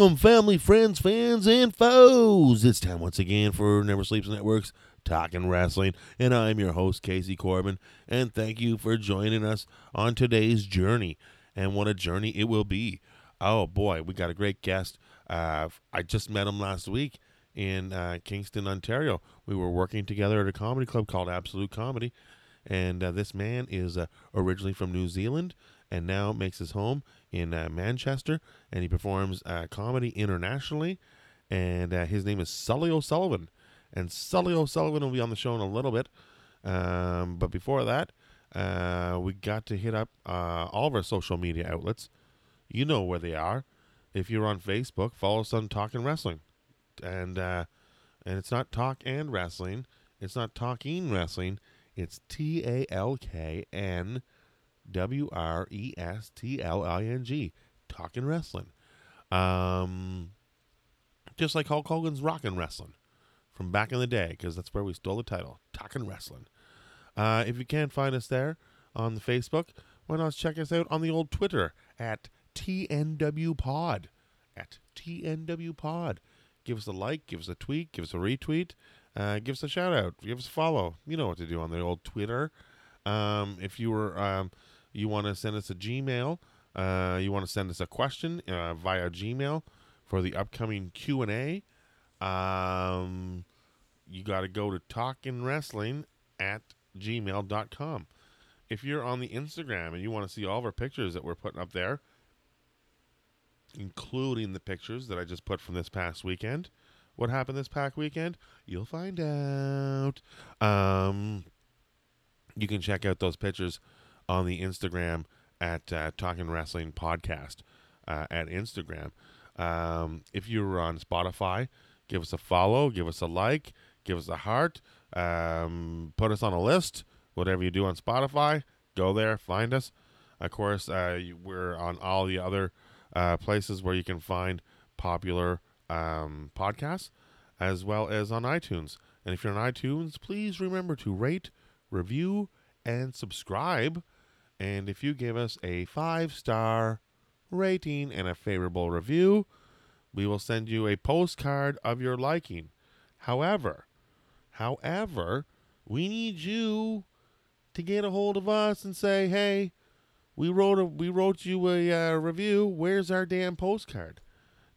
Welcome, family, friends, fans, and foes. It's time once again for Never Sleeps Network's Talking Wrestling, and I'm your host, Casey Corbin. And thank you for joining us on today's journey. And what a journey it will be. Oh boy, we got a great guest. Uh, I just met him last week in uh, Kingston, Ontario. We were working together at a comedy club called Absolute Comedy. And uh, this man is uh, originally from New Zealand and now makes his home in uh, Manchester, and he performs uh, comedy internationally. And uh, his name is Sully O'Sullivan, and Sully O'Sullivan will be on the show in a little bit. Um, but before that, uh, we got to hit up uh, all of our social media outlets. You know where they are. If you're on Facebook, follow us on Talking Wrestling, and uh, and it's not Talk and Wrestling. It's not Talking Wrestling. It's T A L K N W R E S T L I N G, talking wrestling. Um, just like Hulk Hogan's Rockin' Wrestling from back in the day, because that's where we stole the title, Talking Wrestling. Uh, if you can't find us there on the Facebook, why not check us out on the old Twitter at TNW Pod. At TNW Pod. Give us a like, give us a tweet, give us a retweet, uh, give us a shout out, give us a follow. You know what to do on the old Twitter. Um, if you were um, you want to send us a Gmail, uh, you want to send us a question uh, via Gmail for the upcoming Q and A. Um, you got to go to talking wrestling at gmail.com. If you're on the Instagram and you want to see all of our pictures that we're putting up there, including the pictures that I just put from this past weekend, what happened this past weekend, you'll find out. Um, you can check out those pictures on the Instagram at uh, Talking Wrestling Podcast uh, at Instagram. Um, if you're on Spotify, give us a follow, give us a like, give us a heart, um, put us on a list. Whatever you do on Spotify, go there, find us. Of course, uh, we're on all the other uh, places where you can find popular um, podcasts, as well as on iTunes. And if you're on iTunes, please remember to rate, review, and subscribe. And if you give us a five star rating and a favorable review, we will send you a postcard of your liking. However, however, we need you to get a hold of us and say, "Hey, we wrote a we wrote you a uh, review. Where's our damn postcard?"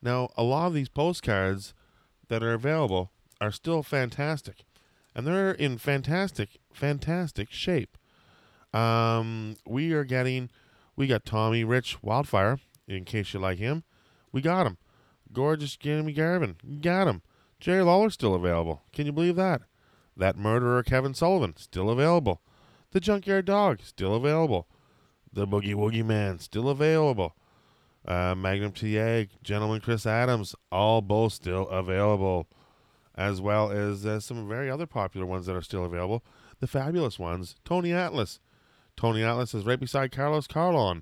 Now, a lot of these postcards that are available are still fantastic, and they're in fantastic, fantastic shape. Um, we are getting, we got Tommy Rich Wildfire, in case you like him. We got him. Gorgeous Jimmy Garvin. Got him. Jerry Lawler's still available. Can you believe that? That murderer Kevin Sullivan, still available. The Junkyard Dog, still available. The Boogie Woogie Man, still available. Uh, Magnum TA, Gentleman Chris Adams, all both still available. As well as uh, some very other popular ones that are still available. The fabulous ones, Tony Atlas, Tony Atlas is right beside Carlos Colón.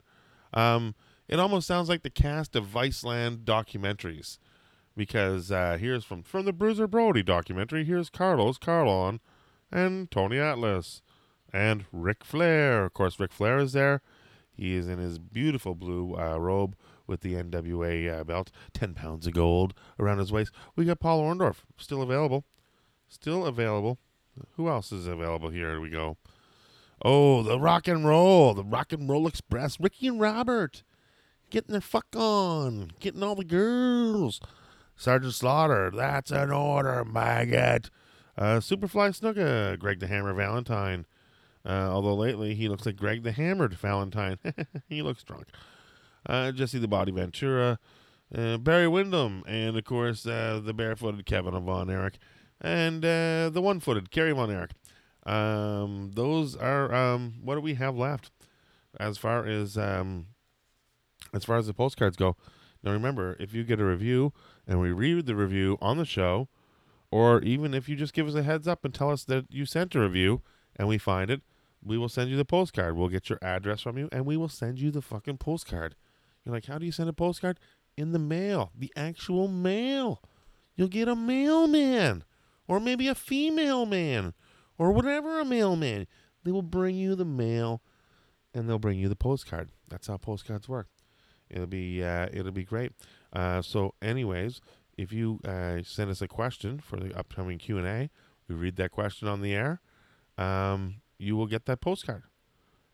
Um, it almost sounds like the cast of Viceland documentaries, because uh, here's from from the Bruiser Brody documentary. Here's Carlos Colón and Tony Atlas and Ric Flair. Of course, Ric Flair is there. He is in his beautiful blue uh, robe with the NWA uh, belt, ten pounds of gold around his waist. We got Paul Orndorff still available, still available. Who else is available? Here we go. Oh, the rock and roll, the rock and roll express. Ricky and Robert getting their fuck on, getting all the girls. Sergeant Slaughter, that's an order, maggot. Uh, Superfly Snuka, Greg the Hammer Valentine. Uh, although lately he looks like Greg the Hammered Valentine. he looks drunk. Uh, Jesse the Body Ventura, uh, Barry Windham, and of course uh, the barefooted Kevin Von Erich, and uh, the one-footed Kerry Von Erich. Um, those are um, what do we have left as far as um, as far as the postcards go? Now remember, if you get a review and we read the review on the show, or even if you just give us a heads up and tell us that you sent a review and we find it, we will send you the postcard. We'll get your address from you and we will send you the fucking postcard. You're like, how do you send a postcard? In the mail, the actual mail. You'll get a mailman, or maybe a female man, or whatever a mailman. They will bring you the mail, and they'll bring you the postcard. That's how postcards work. It'll be uh, it'll be great. Uh, so, anyways, if you uh, send us a question for the upcoming Q and A, we read that question on the air. Um, you will get that postcard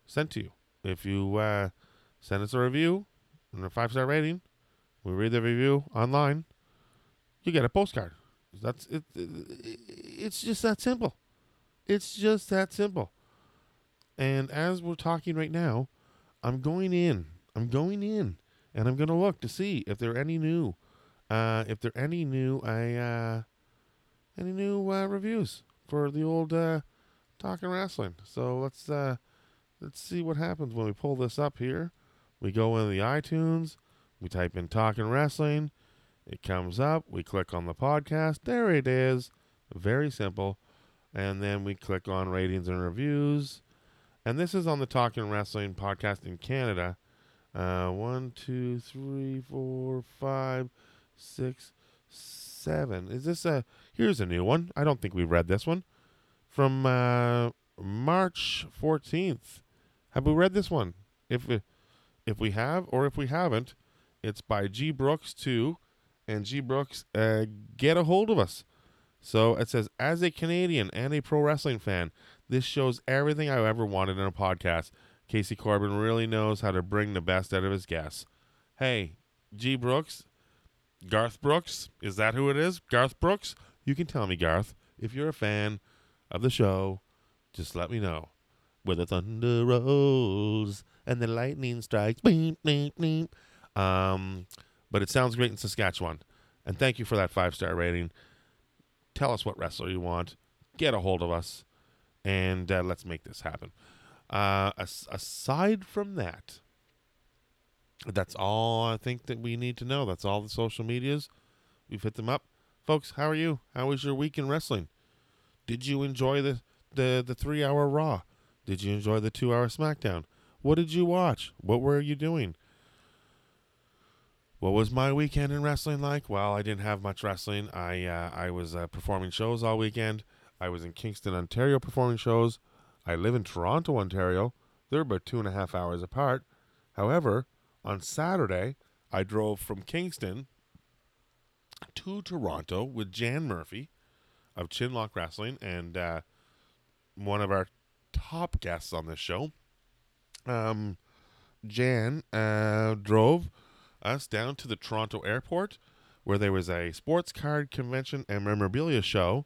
sent to you. If you uh, send us a review and a five star rating, we read the review online. You get a postcard. That's it, it. It's just that simple. It's just that simple. And as we're talking right now, I'm going in. I'm going in, and I'm going to look to see if there are any new, uh, if there are any new, I, uh, any new uh, reviews for the old uh, talking wrestling. So let's uh, let's see what happens when we pull this up here. We go into the iTunes. We type in talking wrestling. It comes up. We click on the podcast. There it is. Very simple. And then we click on ratings and reviews. And this is on the Talking Wrestling podcast in Canada. Uh, one, two, three, four, five, six, seven. Is this a? Here's a new one. I don't think we've read this one from uh, March fourteenth. Have we read this one? If we, if we have, or if we haven't, it's by G Brooks too, and G Brooks uh, get a hold of us. So it says, as a Canadian and a pro wrestling fan, this shows everything I ever wanted in a podcast. Casey Corbin really knows how to bring the best out of his guests. Hey, G Brooks, Garth Brooks, is that who it is? Garth Brooks? You can tell me, Garth. If you're a fan of the show, just let me know. Where the thunder rolls and the lightning strikes. Beep, beep, beep. Um, but it sounds great in Saskatchewan. And thank you for that five star rating. Tell us what wrestler you want. Get a hold of us, and uh, let's make this happen. Uh, as- aside from that, that's all I think that we need to know. That's all the social medias. We've hit them up. Folks, how are you? How was your week in wrestling? Did you enjoy the, the, the three hour Raw? Did you enjoy the two hour SmackDown? What did you watch? What were you doing? What was my weekend in wrestling like? Well, I didn't have much wrestling. I uh, I was uh, performing shows all weekend. I was in Kingston, Ontario, performing shows. I live in Toronto, Ontario. They're about two and a half hours apart. However, on Saturday, I drove from Kingston to Toronto with Jan Murphy of Chinlock Wrestling and uh, one of our top guests on this show. Um, Jan uh, drove us down to the Toronto airport where there was a sports card convention and memorabilia show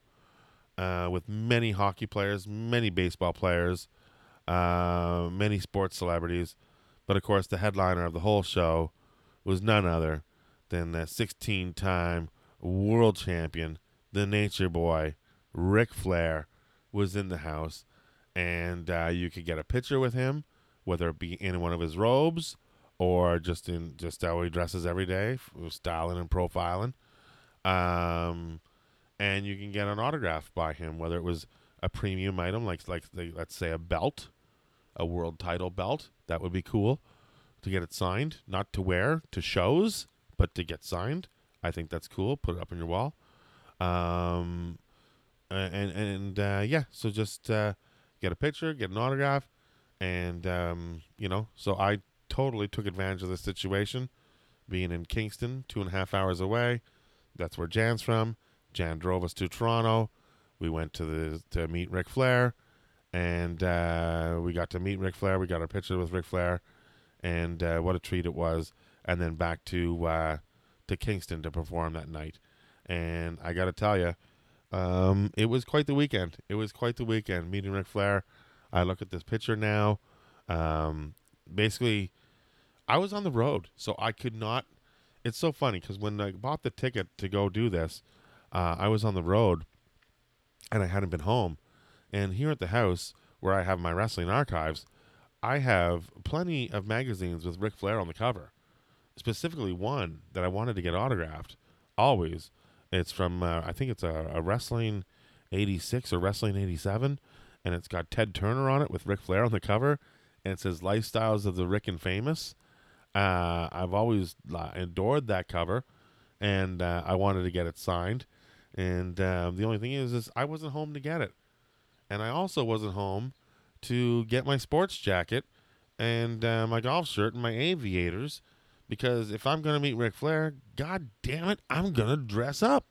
uh, with many hockey players, many baseball players, uh, many sports celebrities. But of course, the headliner of the whole show was none other than the 16 time world champion, the nature boy, Ric Flair, was in the house. And uh, you could get a picture with him, whether it be in one of his robes or just in just how he dresses every day, styling and profiling. Um, and you can get an autograph by him, whether it was a premium item like like let's say a belt, a world title belt. That would be cool to get it signed, not to wear to shows, but to get signed. I think that's cool. Put it up on your wall. Um, and and uh, yeah, so just uh, get a picture, get an autograph, and um, you know, so I totally took advantage of the situation, being in Kingston, two and a half hours away. That's where Jan's from. Jan drove us to Toronto. We went to the to meet Ric Flair, and uh, we got to meet Ric Flair. We got our picture with Ric Flair, and uh, what a treat it was. And then back to uh, to Kingston to perform that night. And I got to tell you, um, it was quite the weekend. It was quite the weekend meeting Ric Flair. I look at this picture now. Um, basically, I was on the road, so I could not. It's so funny because when I bought the ticket to go do this, uh, I was on the road, and I hadn't been home. And here at the house where I have my wrestling archives, I have plenty of magazines with Ric Flair on the cover. specifically one that I wanted to get autographed. Always, it's from uh, I think it's a, a wrestling '86 or wrestling '87, and it's got Ted Turner on it with Ric Flair on the cover, and it says "Lifestyles of the Rick and Famous." Uh, I've always uh, adored that cover, and uh, I wanted to get it signed. And um, the only thing is, is I wasn't home to get it, and I also wasn't home to get my sports jacket and uh, my golf shirt and my aviators because if I'm gonna meet Ric Flair, god damn it, I'm gonna dress up.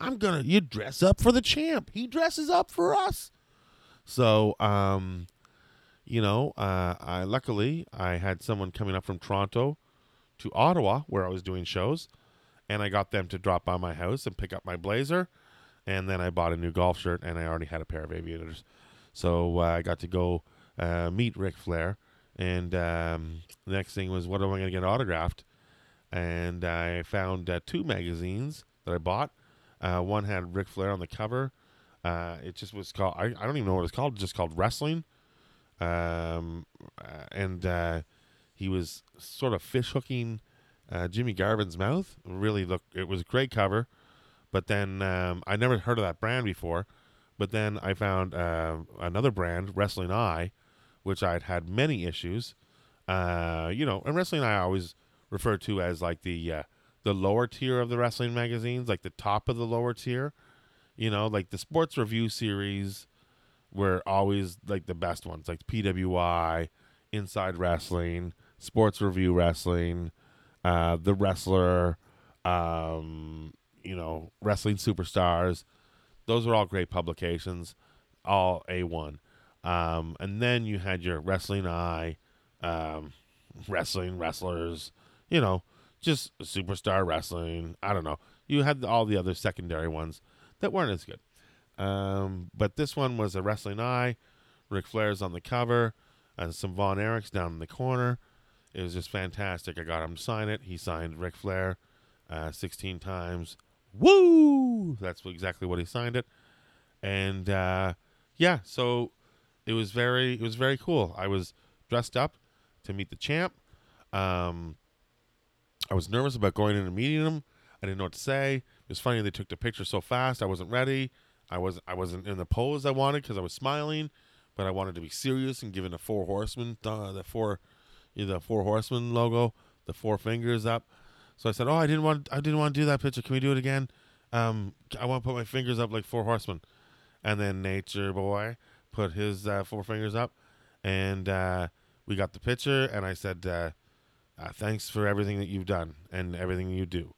I'm gonna you dress up for the champ. He dresses up for us. So, um, you know, uh, I luckily I had someone coming up from Toronto to Ottawa where I was doing shows, and I got them to drop by my house and pick up my blazer, and then I bought a new golf shirt and I already had a pair of aviators, so uh, I got to go uh, meet Ric Flair, and um, the next thing was what am I going to get autographed, and I found uh, two magazines that I bought. Uh, one had Ric Flair on the cover. Uh, it just was called I, I don't even know what it's called. Just called Wrestling um, uh, and uh, he was sort of fish hooking uh, Jimmy Garvin's mouth. Really look, it was a great cover. But then um, I never heard of that brand before. But then I found uh, another brand, Wrestling Eye, which I'd had many issues. Uh, you know, and Wrestling Eye I always refer to as like the uh, the lower tier of the wrestling magazines, like the top of the lower tier. You know, like the sports review series were always like the best ones, like PWI, Inside Wrestling, Sports Review Wrestling, uh, The Wrestler, um, you know, Wrestling Superstars. Those were all great publications, all A1. Um, and then you had your Wrestling Eye, um, Wrestling Wrestlers, you know, just Superstar Wrestling. I don't know. You had all the other secondary ones that weren't as good. Um, but this one was a Wrestling Eye. Ric Flair's on the cover, and some Von Erichs down in the corner. It was just fantastic. I got him to sign it. He signed Ric Flair uh, 16 times. Woo! That's exactly what he signed it. And uh, yeah, so it was very it was very cool. I was dressed up to meet the champ. Um, I was nervous about going in and meeting him. I didn't know what to say. It was funny they took the picture so fast. I wasn't ready. I wasn't I wasn't in the pose I wanted because I was smiling, but I wanted to be serious and giving the four horsemen uh, the four the four horsemen logo, the four fingers up. So I said, "Oh, I didn't want I didn't want to do that picture. Can we do it again? Um, I want to put my fingers up like four horsemen." And then Nature Boy put his uh, four fingers up, and uh, we got the picture. And I said, uh, uh, "Thanks for everything that you've done and everything you do."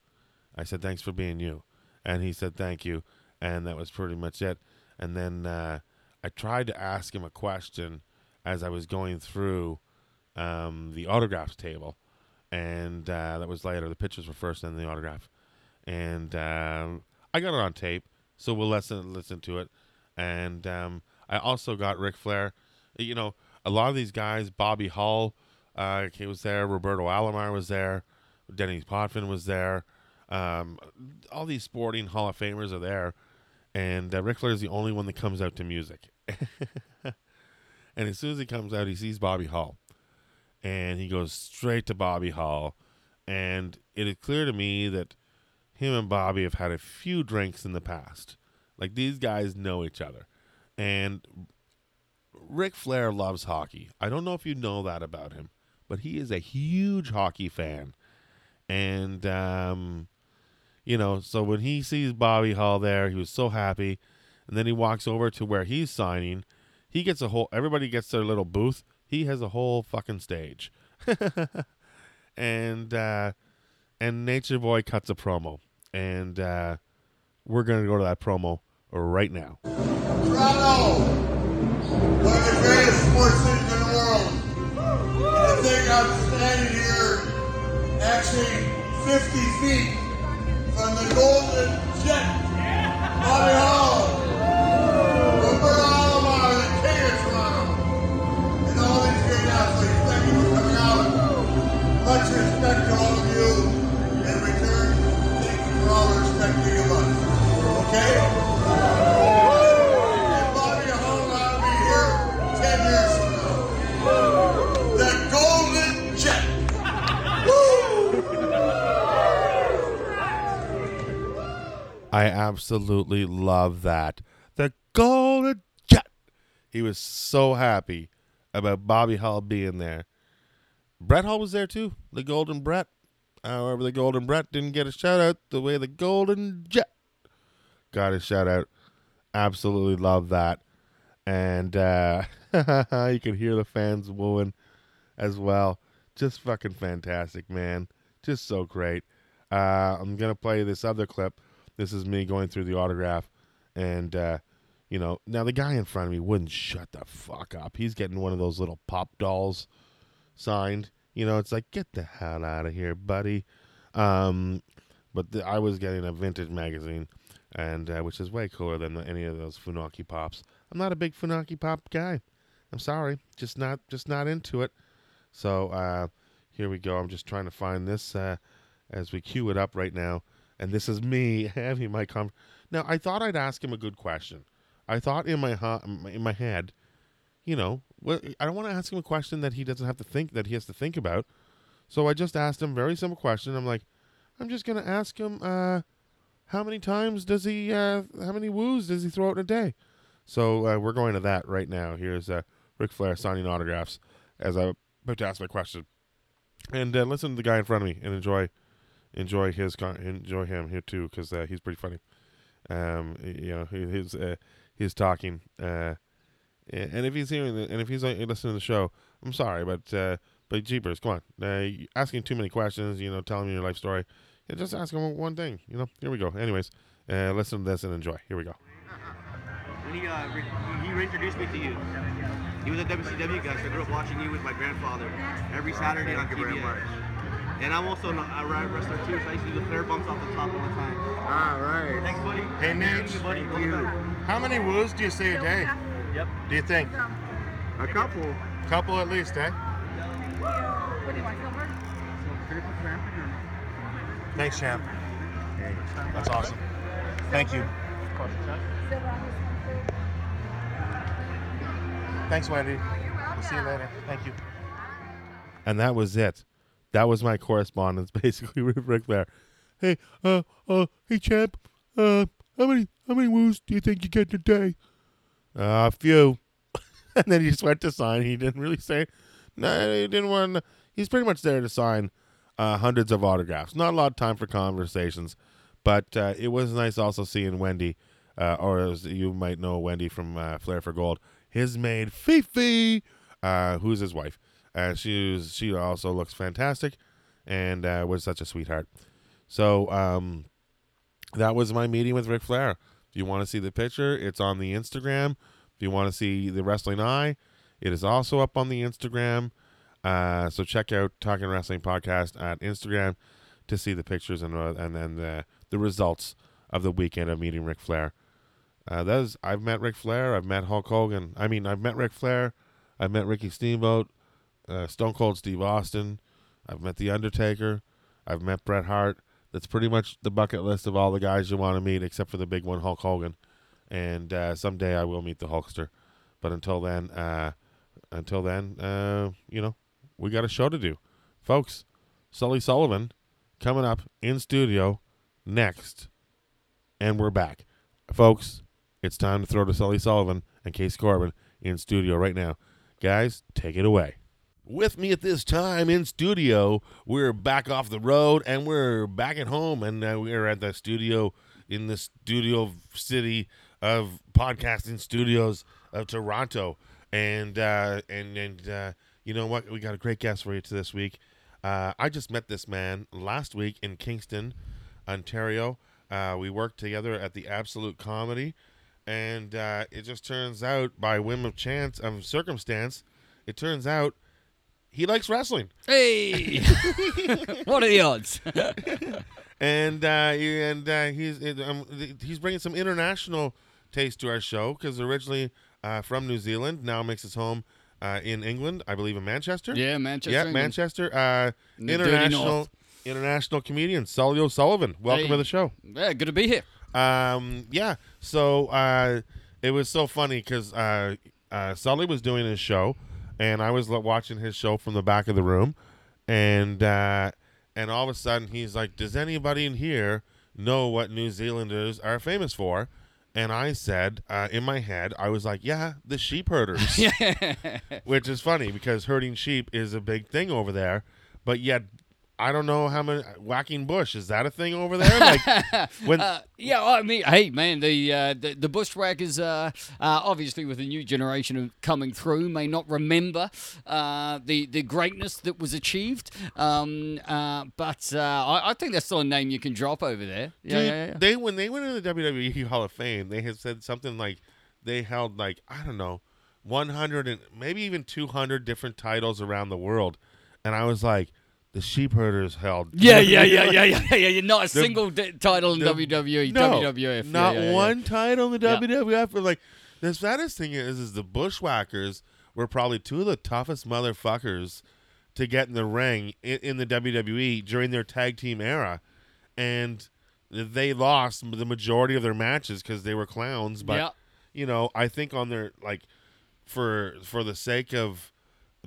I said, "Thanks for being you," and he said, "Thank you." And that was pretty much it. And then uh, I tried to ask him a question as I was going through um, the autographs table, and uh, that was later. The pictures were first, and then the autograph, and um, I got it on tape, so we'll listen listen to it. And um, I also got Ric Flair. You know, a lot of these guys, Bobby Hull, uh, he was there. Roberto Alomar was there. Denny Potvin was there. Um, all these sporting Hall of Famers are there and uh, Ric Flair is the only one that comes out to music. and as soon as he comes out, he sees Bobby Hull, and he goes straight to Bobby Hull, and it is clear to me that him and Bobby have had a few drinks in the past. Like these guys know each other, and Ric Flair loves hockey. I don't know if you know that about him, but he is a huge hockey fan, and um, you know, so when he sees Bobby Hull there, he was so happy. And then he walks over to where he's signing. He gets a whole, everybody gets their little booth. He has a whole fucking stage. and, uh, and Nature Boy cuts a promo. And, uh, we're going to go to that promo right now. Toronto, one of the greatest sports cities in the world. I think I'm standing here actually 50 feet from the Golden Jet, Bobby I absolutely love that. The Golden Jet. He was so happy about Bobby Hull being there. Brett Hull was there too. The Golden Brett. However, the Golden Brett didn't get a shout out the way the Golden Jet got a shout out. Absolutely love that. And uh, you can hear the fans wooing as well. Just fucking fantastic, man. Just so great. Uh, I'm going to play this other clip. This is me going through the autograph. And, uh, you know, now the guy in front of me wouldn't shut the fuck up. He's getting one of those little pop dolls signed. You know, it's like, get the hell out of here, buddy. Um, but the, I was getting a vintage magazine, and uh, which is way cooler than any of those Funko pops. I'm not a big Funko pop guy. I'm sorry, just not just not into it. So uh, here we go. I'm just trying to find this uh, as we cue it up right now, and this is me having my com. Now I thought I'd ask him a good question. I thought in my hu- in my head, you know, well, I don't want to ask him a question that he doesn't have to think that he has to think about. So I just asked him very simple question. I'm like, I'm just gonna ask him, uh, how many times does he, uh, how many woos does he throw out in a day? So uh, we're going to that right now. Here's uh, Ric Flair signing autographs as I'm about to ask my question, and uh, listen to the guy in front of me and enjoy, enjoy his con- enjoy him here too because uh, he's pretty funny. Um, you know, he, he's uh, he's talking. Uh, and if he's hearing the, and if he's uh, listening to the show, I'm sorry, but uh, but jeepers, come on, uh, asking too many questions, you know, telling me your life story. Yeah, just ask him one thing, you know. Here we go. Anyways, uh, listen to this and enjoy. Here we go. When he, uh, re- he reintroduced me to you. He was a WCW guy, so I grew up watching you with my grandfather every Saturday on Thank you very TBS. Much. And I'm also a a ride wrestler too, so I used to do the Flair bumps off the top all the time. All right. Thanks, buddy. Hey, Thank you, buddy. Thank you. How many woos do you see a day? Yep. Do you think? A couple. Couple at least, eh? What do you want, silver? Thanks, champ. That's awesome. Thank you. Silver on this one, too. Thanks, Wendy. We'll see you later. Thank you. and that was it. That was my correspondence, basically with Ric Flair. Hey, uh, uh, hey, champ, uh, how many, how many woos do you think you get today? Uh, a few. and then he just went to sign. He didn't really say. No, he didn't want. He's pretty much there to sign uh, hundreds of autographs. Not a lot of time for conversations, but uh, it was nice also seeing Wendy, uh, or as you might know Wendy from uh, Flair for Gold, his maid Fifi, uh, who's his wife. Uh, she was, she also looks fantastic, and uh, was such a sweetheart. So um, that was my meeting with Ric Flair. If you want to see the picture, it's on the Instagram. If you want to see the Wrestling Eye, it is also up on the Instagram. Uh, so check out Talking Wrestling Podcast at Instagram to see the pictures and uh, and then the the results of the weekend of meeting Ric Flair. Uh, that is, I've met Ric Flair. I've met Hulk Hogan. I mean, I've met Ric Flair. I've met Ricky Steamboat, uh, Stone Cold Steve Austin. I've met The Undertaker. I've met Bret Hart. That's pretty much the bucket list of all the guys you want to meet, except for the big one, Hulk Hogan. And uh, someday I will meet the Hulkster. But until then, uh, until then, uh, you know, we got a show to do, folks. Sully Sullivan coming up in studio next, and we're back, folks. It's time to throw to Sully Sullivan and Case Corbin in studio right now. Guys, take it away. With me at this time in studio, we're back off the road and we're back at home, and uh, we're at the studio in the studio city of podcasting studios of Toronto. And uh, and and uh, you know what? We got a great guest for you this week. Uh, I just met this man last week in Kingston, Ontario. Uh, we worked together at the Absolute Comedy, and uh, it just turns out, by whim of chance, of circumstance, it turns out he likes wrestling, Hey! what are the odds? and uh, and uh, he's um, he's bringing some international taste to our show because originally uh, from New Zealand, now makes his home uh, in England, I believe in Manchester. yeah, Manchester. yeah, England. Manchester. Uh, In international international comedian Sully O'Sullivan. Welcome Hey. to the show. Yeah, good to be here. Um, yeah. So uh, it was so funny because uh, uh, Sully was doing his show, and I was watching his show from the back of the room, and uh, and all of a sudden he's like, "Does anybody in here know what New Zealanders are famous for. And I said, uh, in my head, I was like, yeah, the sheep herders. Which is funny because herding sheep is a big thing over there. But yet, I don't know how many. Whacking bush, is that a thing over there? Like, when. Uh, yeah, I mean, hey, man, the uh, the, the bushwhackers, uh, uh, obviously with the new generation of coming through, may not remember uh, the the greatness that was achieved. Um, uh, but uh, I, I think that's still a name you can drop over there. Yeah, Dude, yeah, yeah. They when they went into the WWE Hall of Fame, they had said something like they held like I don't know, one hundred and maybe even two hundred different titles around the world, and I was like, the sheep herders held. Yeah, yeah, yeah, yeah, yeah, yeah. yeah. Not a The- single d- title in the- WWE, No, WWF. Not yeah, yeah. one title in the. WWF. But like the saddest thing is, is the Bushwhackers were probably two of the toughest motherfuckers to get in the ring in, in the WWE during their tag team era, and they lost the majority of their matches because they were clowns. But you know, I think on their like for for the sake of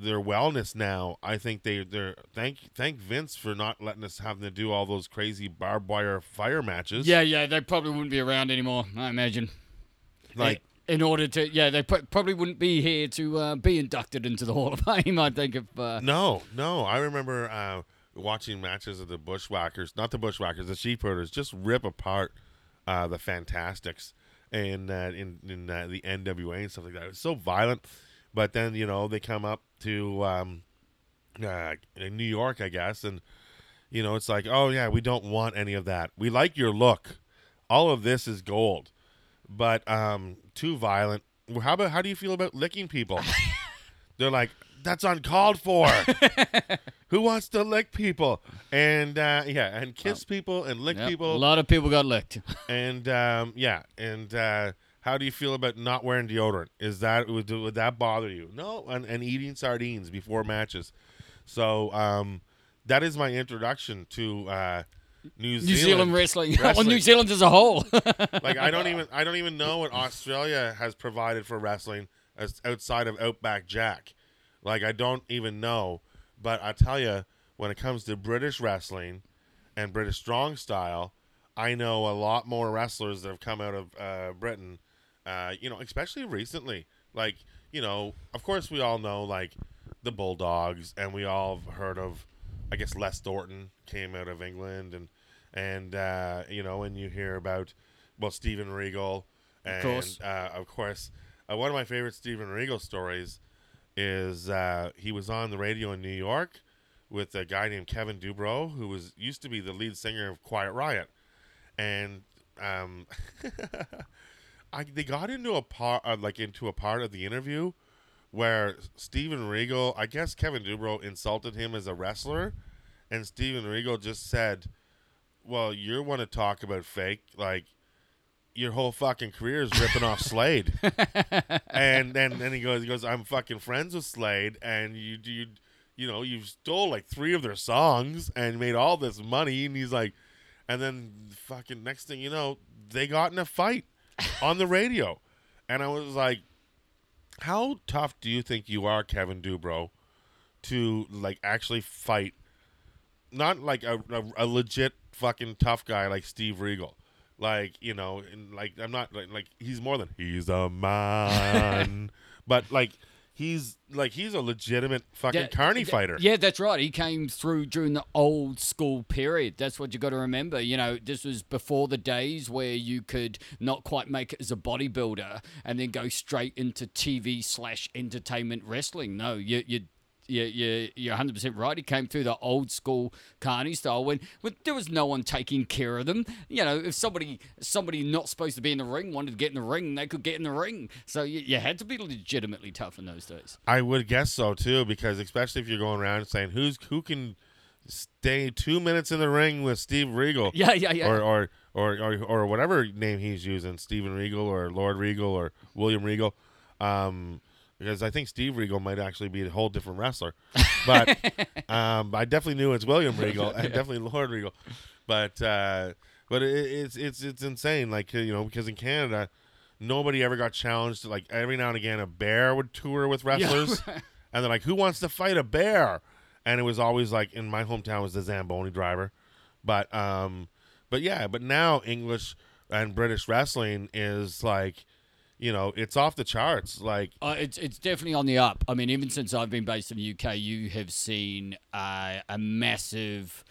their wellness now, I think they they're thank thank Vince for not letting us having to do all those crazy barbed wire fire matches. Yeah, yeah, they probably wouldn't be around anymore, I imagine. like in in order to, yeah, they pro- probably wouldn't be here to uh, be inducted into the Hall of Fame. I think if uh, no, no. I remember uh, watching matches of the Bushwhackers, not the Bushwhackers, the Sheepherders, just rip apart uh, the Fantastics and uh, in in uh, the NWA and stuff like that. It was so violent, but then you know they come up to um, uh, in New York, I guess, and you know it's like, oh yeah, we don't want any of that. We like your look. All of this is gold, but um, too violent. How about how do you feel about licking people? They're like, that's uncalled for. Who wants to lick people? And uh, yeah, and kiss people and lick yep, a lot of people got licked. And um, yeah, and uh, how do you feel about not wearing deodorant? Is that would, would that bother you? No, and, and eating sardines before matches. So um, that is my introduction to uh, New New Zealand, Zealand wrestling, wrestling. New Zealand as a whole. like I don't even I don't even know what Australia has provided for wrestling as outside of Outback Jack. Like I don't even know, but I tell you, when it comes to British wrestling and British strong style, I know a lot more wrestlers that have come out of uh, Britain. Uh, you know, especially recently. Like you know, of course we all know like the Bulldogs, and we all have heard of. I guess Les Thornton came out of England, and and uh, you know, and you hear about well Steven Regal, and course. Uh, of course, uh, one of my favorite Steven Regal stories is uh, he was on the radio in New York with a guy named Kevin DuBrow, who was used to be the lead singer of Quiet Riot, and um, I they got into a part uh, like into a part of the interview where Steven Regal, I guess Kevin DuBrow insulted him as a wrestler, and Steven Regal just said, "Well, you want to talk about fake like." Your whole fucking career is ripping off Slade, and then then he goes, he goes, I'm fucking friends with Slade, and you you you know you stole like three of their songs and made all this money, and he's like, and then fucking next thing you know, they got in a fight on the radio, and I was like, how tough do you think you are, Kevin DuBrow, to like actually fight? Not like a, a, a legit fucking tough guy like Steve Regal, like you know, and like I'm not like, like he's more than he's a man, but like he's like he's a legitimate fucking carny fighter. Yeah, that's right. He came through during the old school period. That's what you got to remember. You know, this was before the days where you could not quite make it as a bodybuilder and then go straight into TV slash entertainment wrestling. No, you you. You, you, you're 100% right. He came through the old school carny style when, when there was no one taking care of them. You know, if somebody somebody not supposed to be in the ring wanted to get in the ring, they could get in the ring. So you, you had to be legitimately tough in those days. I would guess so too, because especially if you're going around saying who's who can stay two minutes in the ring with Steve Regal, Yeah, yeah, yeah. or or or or, or whatever name he's using, Steven Regal or Lord Regal or William Regal, um, because I think Steve Regal might actually be a whole different wrestler, but um, I definitely knew it's William Regal and definitely Lord Regal, but uh, but it, it's it's it's insane, like you know, because in Canada. Nobody ever got challenged. Like every now and again, a bear would tour with wrestlers, and they're like, "Who wants to fight a bear?" And it was always like in my hometown was the Zamboni driver, but um, but yeah, but now English and British wrestling is like, you know, it's off the charts. Like, Uh, it's it's definitely on the up. I mean, even since I've been based in the UK, you have seen uh, a massive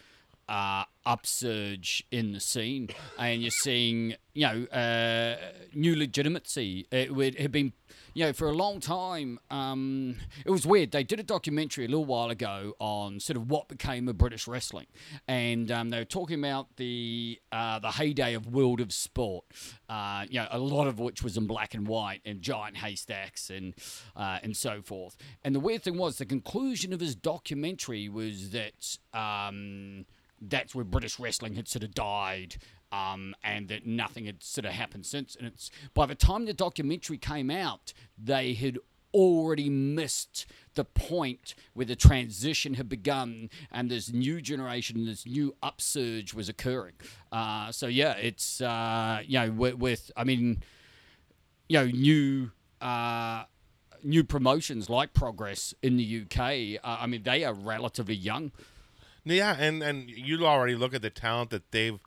uh, upsurge in the scene, and you're seeing you know uh, new legitimacy. It would have been. You know, for a long time, um, it was weird. They did a documentary a little while ago on sort of what became of British wrestling, and um, they were talking about the uh, the heyday of World of Sport. Uh, you know, a lot of which was in black and white and giant haystacks and uh, and so forth. And the weird thing was, the conclusion of his documentary was that um, that's where British wrestling had sort of died. Um, and that nothing had sort of happened since. And it's by the time the documentary came out, they had already missed the point where the transition had begun and this new generation, this new upsurge was occurring. Uh, so yeah, it's uh, you know with, with I mean, you know new. Uh, New promotions like Progress in the UK, uh, I mean, they are relatively young. Yeah, and and you already look at the talent that they've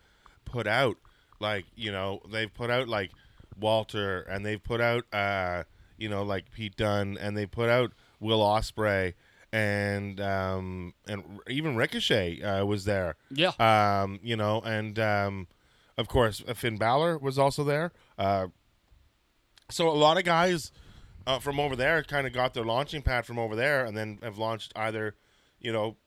put out. Like you know, they've put out like Walter, and they've put out uh, you know like Pete Dunne, and they put out Will Ospreay, and um, and even Ricochet uh, was there. Yeah. Um, you know, and um, of course Finn Balor was also there. Uh, so a lot of guys uh, from over there kind of got their launching pad from over there, and then have launched either, you know,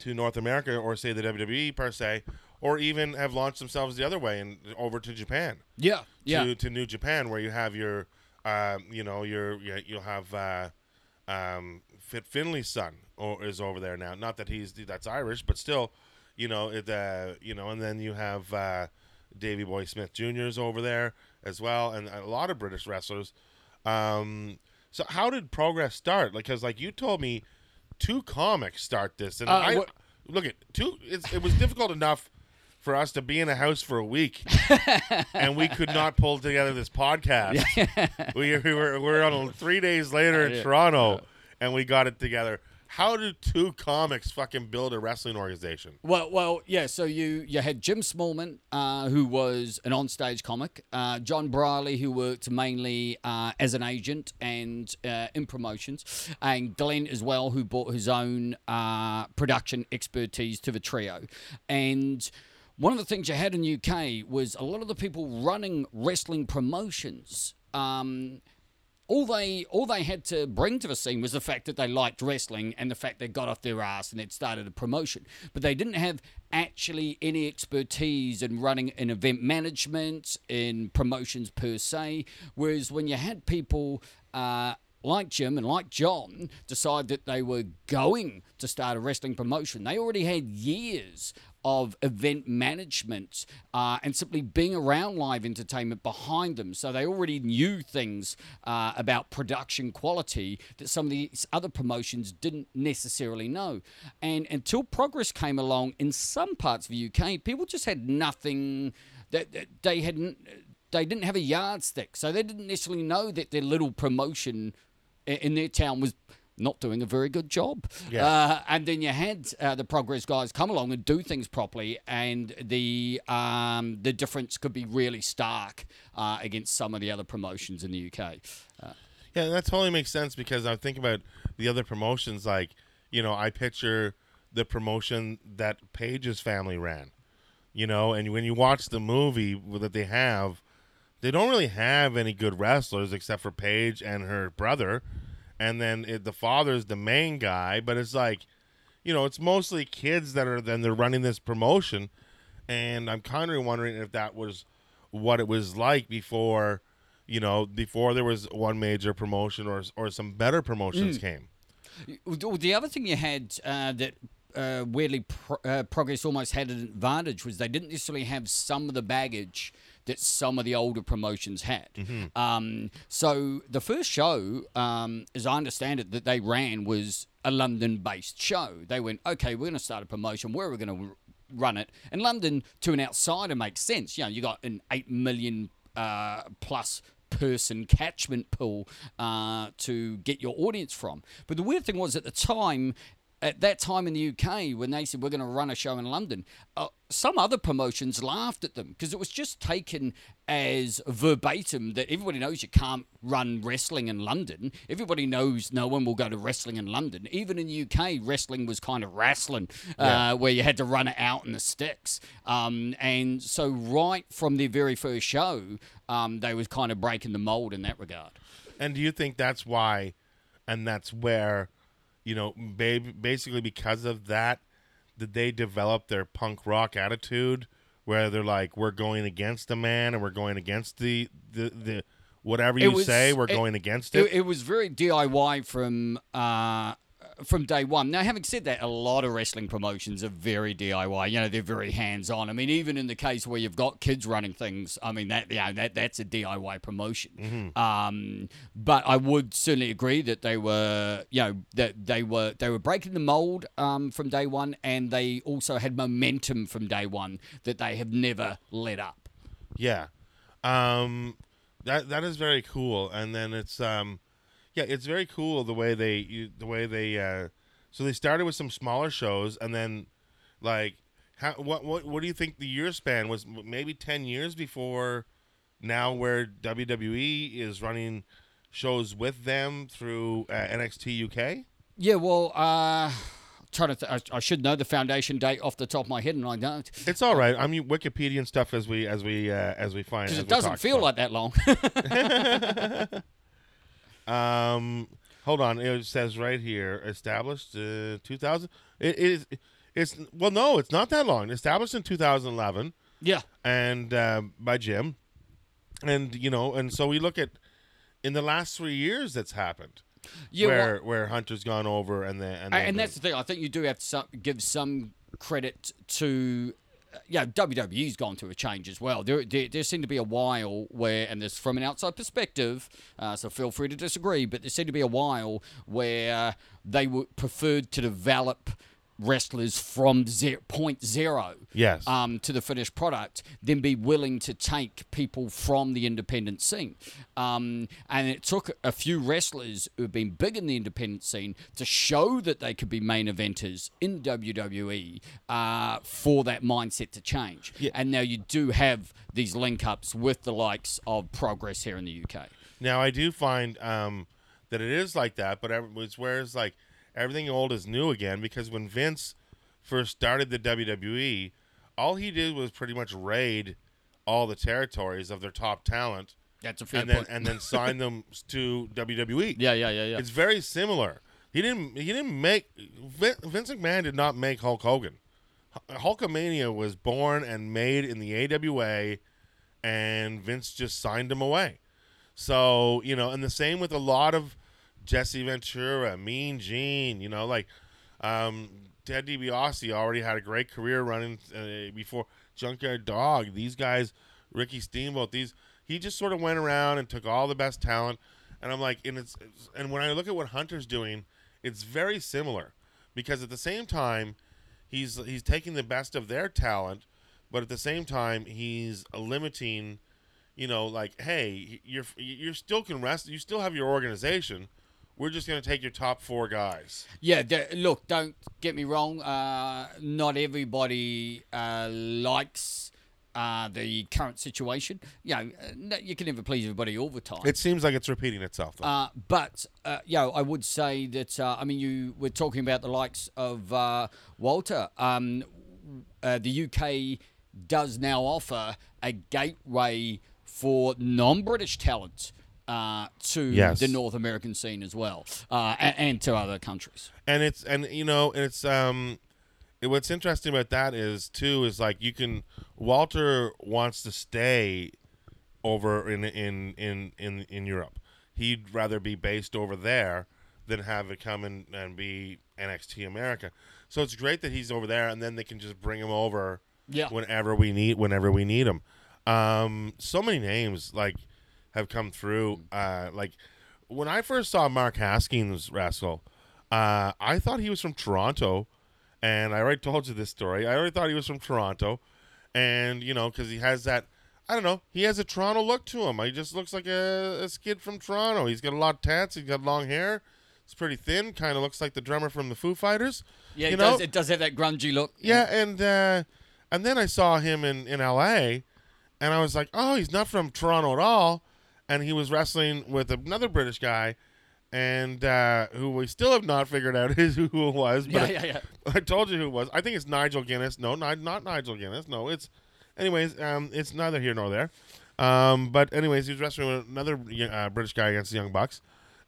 to North America or say the WWE per se, or even have launched themselves the other way and over to Japan. Yeah, yeah. To, to New Japan, where you have your, um, you know, your you- you'll have uh, um, Fit Finlay's son or is over there now. Not that he's that's Irish, but still, you know, it, uh, you know, and then you have uh, Davy Boy Smith Jr. is over there as well, and a lot of British wrestlers. Um, so how did progress start? Like, cause like you told me, two comics start this, and Uh, I what- look at two. It's, it was difficult enough for us to be in a house for a week, and we could not pull together this podcast. we, we were we were on three days later in Toronto, and we got it together. How do two comics fucking build a wrestling organization? Well, well, yeah. So you you had Jim Smallman, uh, who was an onstage comic, uh, Jon Briley, who worked mainly uh, as an agent and uh, in promotions, and Glenn as well, who brought his own uh, production expertise to the trio. And one of the things you had in UK was a lot of the people running wrestling promotions. Um, all they all they had to bring to the scene was the fact that they liked wrestling and the fact they got off their ass and they'd started a promotion. But they didn't have actually any expertise in running in event management, in promotions per se. Whereas when you had people uh, like Jim and like John decide that they were going to start a wrestling promotion, they already had years of event management uh, and simply being around live entertainment behind them. So they already knew things uh, about production quality that some of these other promotions didn't necessarily know. And until Progress came along in some parts of the UK, people just had nothing that they hadn't. They didn't have a yardstick, so they didn't necessarily know that their little promotion in their town was not doing a very good job. Yeah. Uh, and then you had uh, the progress guys come along and do things properly, and the um, the difference could be really stark uh, against some of the other promotions in the UK. Yeah, that totally makes sense because I think about the other promotions. Like, you know, I picture the promotion that Paige's family ran. You know, and when you watch the movie that they have, they don't really have any good wrestlers except for Paige and her brother, and then it, the father's the main guy. But it's like, you know, it's mostly kids that are then they're running this promotion, and I'm kind of wondering if that was what it was like before, you know, before there was one major promotion or or some better promotions came. The other thing you had uh, that uh, weirdly pro- uh, Progress almost had an advantage was they didn't necessarily have some of the baggage that some of the older promotions had. Um, so the first show, um, as I understand it, that they ran was a London-based show. They went, okay, we're going to start a promotion. Where are we going to run it? And London, to an outsider, makes sense. You know, you got an eight million uh, plus person catchment pool uh, to get your audience from. But the weird thing was at the time, at that time in the UK when they said we're going to run a show in London, uh, some other promotions laughed at them because it was just taken as verbatim that everybody knows you can't run wrestling in London. Everybody knows no one will go to wrestling in London. Even in the UK, wrestling was kind of wrestling, uh, where you had to run it out in the sticks. Um, and so, right from their very first show, um, they was kind of breaking the mold in that regard. And do you think that's why, and that's where, you know, basically because of that, did they develop their punk rock attitude, where they're like, we're going against the man and we're going against the the the whatever you was- say, we're it- going against It, it. it was very DIY from uh, from day one. Now, having said that, a lot of wrestling promotions are very DIY. You know, they're very hands on. I mean, even in the case where you've got kids running things, I mean that you know, that that's a DIY promotion. Um, but I would certainly agree that they were, you know, that they were they were breaking the mold um, from day one, and they also had momentum from day one that they have never let up. Yeah, um, that that is very cool. And then it's um, yeah, it's very cool the way they you, the way they uh, so they started with some smaller shows, and then like how what what what do you think the year span was? Maybe ten years before now, where WWE is running shows with them through uh, NXT UK. Yeah, well, uh, trying to. Th- I, I should know the foundation date off the top of my head, and I don't It's all right. I mean, Wikipedia and stuff as we as we uh, as we find because it doesn't feel so. like that long. Um, hold on. It says right here, established uh, 2000. It is. It's well, no, it's not that long. Established in 2011, yeah, and uh, by Jim, and you know, and so we look at in the last three years that's happened. yeah. well, where where Hunter's gone over and the and, and that's the thing. I think you do have to some, give some credit to. Yeah, WWE's gone through a change as well. There, there, there seemed to be a while where, and this from an outside perspective, uh, so feel free to disagree, but there seemed to be a while where they were preferred to develop wrestlers from zero, point zero Yes. um, to the finished product, then be willing to take people from the independent scene. Um, and it took a few wrestlers who have been big in the independent scene to show that they could be main eventers in WWE uh, for that mindset to change. Yeah. And now you do have these link ups with the likes of Progress here in the UK. Now I do find um, that it is like that, but it's where it's like everything old is new again because when Vince first started the WWE, all he did was pretty much raid all the territories of their top talent That's a fair and then point. and then sign them to WWE. yeah, yeah, yeah, yeah. It's very similar. He didn't he didn't make Vin- Vince McMahon did not make Hulk Hogan. Hulkamania was born and made in the AWA and Vince just signed him away. So, you know, and the same with a lot of Jesse Ventura, Mean Gene, you know, like um, Ted DiBiase already had a great career running uh, before Junkyard Dog. These guys, Ricky Steamboat, these he just sort of went around and took all the best talent. And I'm like, and it's and when I look at what Hunter's doing, it's very similar because at the same time, he's he's taking the best of their talent, but at the same time, he's limiting you know, like, hey, you're you're still can rest. You still have your organization. We're just going to take your top four guys. Yeah, look, don't get me wrong. Uh, not everybody uh, likes uh, the current situation. You know, uh, you can never please everybody all the time. It seems like it's repeating itself. Though. Uh, but uh, you know, I would say that uh, I mean, you were talking about the likes of uh, Walter. Um, uh, the UK does now offer a gateway for non-British talent uh, to Yes. the North American scene as well, uh, and, and to other countries. and it's and you know and it's um it- what's interesting about that is too is like you can Walter wants to stay over in in in in in Europe. He'd rather be based over there than have it come in and be NXT America. So it's great that he's over there, and then they can just bring him over Yeah. whenever we need whenever we need him. Um, so many names like have come through. Uh, like when I first saw Mark Haskins wrestle, uh, I thought he was from Toronto, and I already told you this story. I already thought he was from Toronto, and you know because he has that. I don't know. He has a Toronto look to him. He just looks like a, a skid from Toronto. He's got a lot of tats. He's got long hair. It's pretty thin, kind of looks like the drummer from the Foo Fighters. Yeah, you it know? does. It does have that grungy look. Yeah, and uh, and then I saw him in in L.A. and I was like, oh, he's not from Toronto at all. And he was wrestling with another British guy, and uh, who we still have not figured out is who it was. But Yeah, yeah, yeah. I told you who it was. I think it's Nigel Guinness. No, not not Nigel Guinness. No, it's anyways. Um, it's neither here nor there. Um, but anyways, he was wrestling with another uh, British guy against the Young Bucks,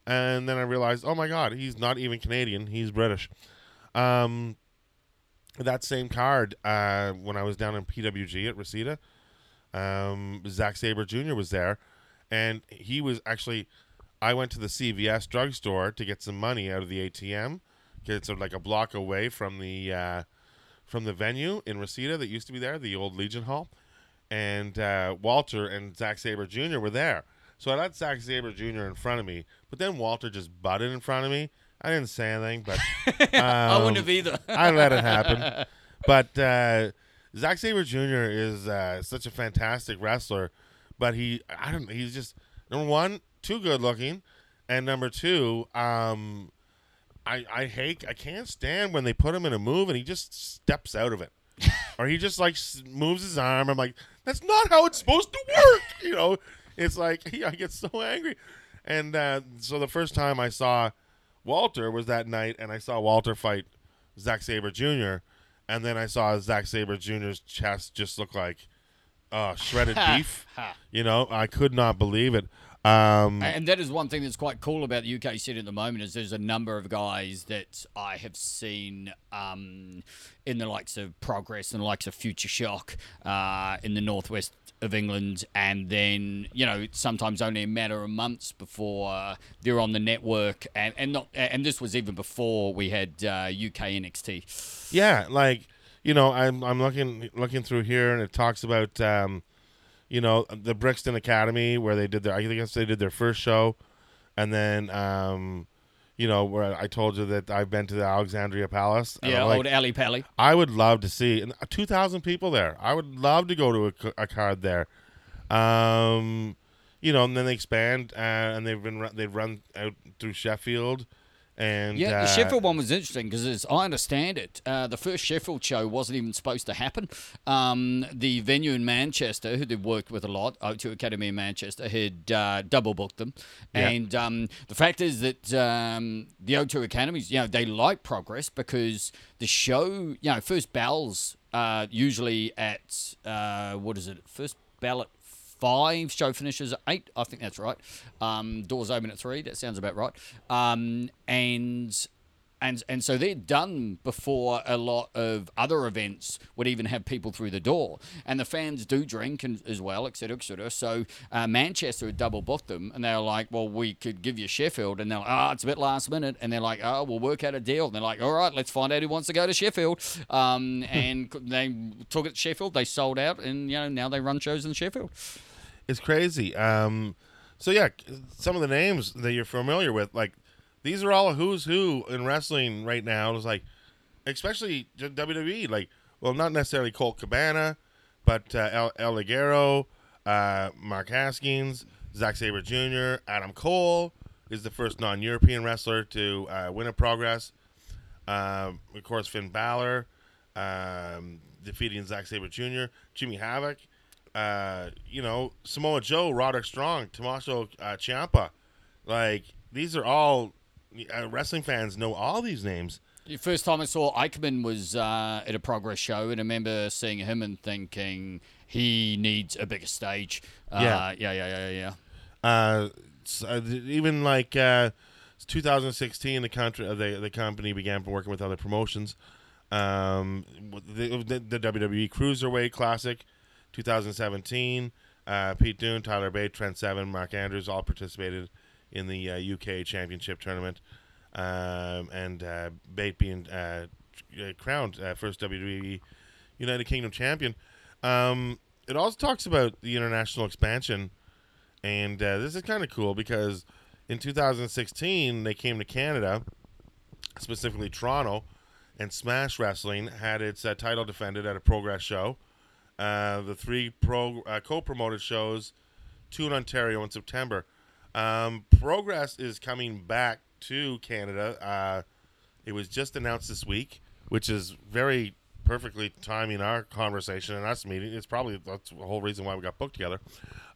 and then I realized, oh my God, he's not even Canadian. He's British. Um, that same card uh, when I was down in PWG at Reseda, um, Zack Sabre Jr. was there, and he was actually. I went to the CVS drugstore to get some money out of the ATM. 'cause It's like a block away from the uh, from the venue in Reseda that used to be there, the old Legion Hall, and uh, Walter and Zack Sabre Jr. were there. So I let Zack Sabre Jr. in front of me, but then Walter just butted in front of me. I didn't say anything, but I wouldn't um, have either. I let it happen. But uh, Zack Sabre Jr. is uh, such a fantastic wrestler, but he I don't he's just number one too good looking, and number two um, I I hate I can't stand when they put him in a move and he just steps out of it. or he just like moves his arm. I'm like, that's not how it's supposed to work. You know, it's like I get so angry. And uh, so the first time I saw Walter was that night, and I saw Walter fight Zack Sabre Jr. And then I saw Zack Sabre Jr.'s chest just look like uh, shredded beef. You know, I could not believe it. Um, And that is one thing that's quite cool about the UK scene at the moment is there's a number of guys that I have seen um, in the likes of Progress and the likes of Future Shock uh, in the northwest of England, and then you know sometimes only a matter of months before they're on the network, and and not and this was even before we had uh, UK NXT. Yeah, like you know, I'm I'm looking looking through here, and it talks about um, you know the Brixton Academy where they did their I guess they did their first show, and then um, you know where I told you that I've been to the Alexandra Palace. Yeah, like, old Ally Pally. I would love to see and two thousand people there. I would love to go to a, a card there. Um, you know, and then they expand, uh, and they've been they've run out through Sheffield, and Yeah, uh, the Sheffield one was interesting because, as I understand it, uh, the first Sheffield show wasn't even supposed to happen. Um, the venue in Manchester, who they've worked with a lot, O2 Academy in Manchester, had uh, double booked them. Yeah. And um, the fact is that um, the O2 Academies, you know, they like progress because the show, you know, first bells uh, usually at, uh, what is it, first bell at five, show finishes at eight. I think that's right. Um, doors open at three. That sounds about right. Um, and and and so they're done before a lot of other events would even have people through the door. And the fans do drink and, as well, etc., etc. So uh, Manchester had double booked them, and they were like, "Well, we could give you Sheffield," and they're like, "Oh, it's a bit last minute," and they're like, "Oh, we'll work out a deal." And they're like, "All right, let's find out who wants to go to Sheffield." Um, and they took it to Sheffield. They sold out, and you know now they run shows in Sheffield. It's crazy. Um, so yeah, some of the names that you're familiar with, like these are all a who's who in wrestling right now. It's like, especially WWE. Like, well, not necessarily Colt Cabana, but uh, El, Ligero, uh, Mark Haskins, Zack Sabre Jr., Adam Cole is the first non-European wrestler to uh, win a Progress. Um, of course, Finn Balor um, defeating Zack Sabre Jr., Jimmy Havoc, uh, you know, Samoa Joe, Roderick Strong, Tommaso uh, Ciampa. Like, these are all uh, wrestling fans know all these names. The first time I saw Eichmann was uh, at a Progress show, and I remember seeing him and thinking he needs a bigger stage. Uh, Yeah. yeah, yeah, yeah, yeah. Uh, s- uh, even like uh, 2016, the country, uh, the the company began working with other promotions. Um, the, the, the WWE Cruiserweight Classic, 2017. Uh, Pete Dunne, Tyler Bate, Trent Seven, Mark Andrews all participated in the uh, UK Championship tournament, um, and uh, Bate being uh, uh, crowned uh, first WWE United Kingdom champion. Um, it also talks about the international expansion and this is kind of cool because in 2016 they came to Canada, specifically Toronto, and Smash Wrestling had its title defended at a Progress show. Uh, the three pro uh, co-promoted shows, two in Ontario in September. Um, Progress is coming back to Canada. Uh, it was just announced this week, which is very perfectly timing our conversation and us meeting. It's probably that's the whole reason why we got booked together.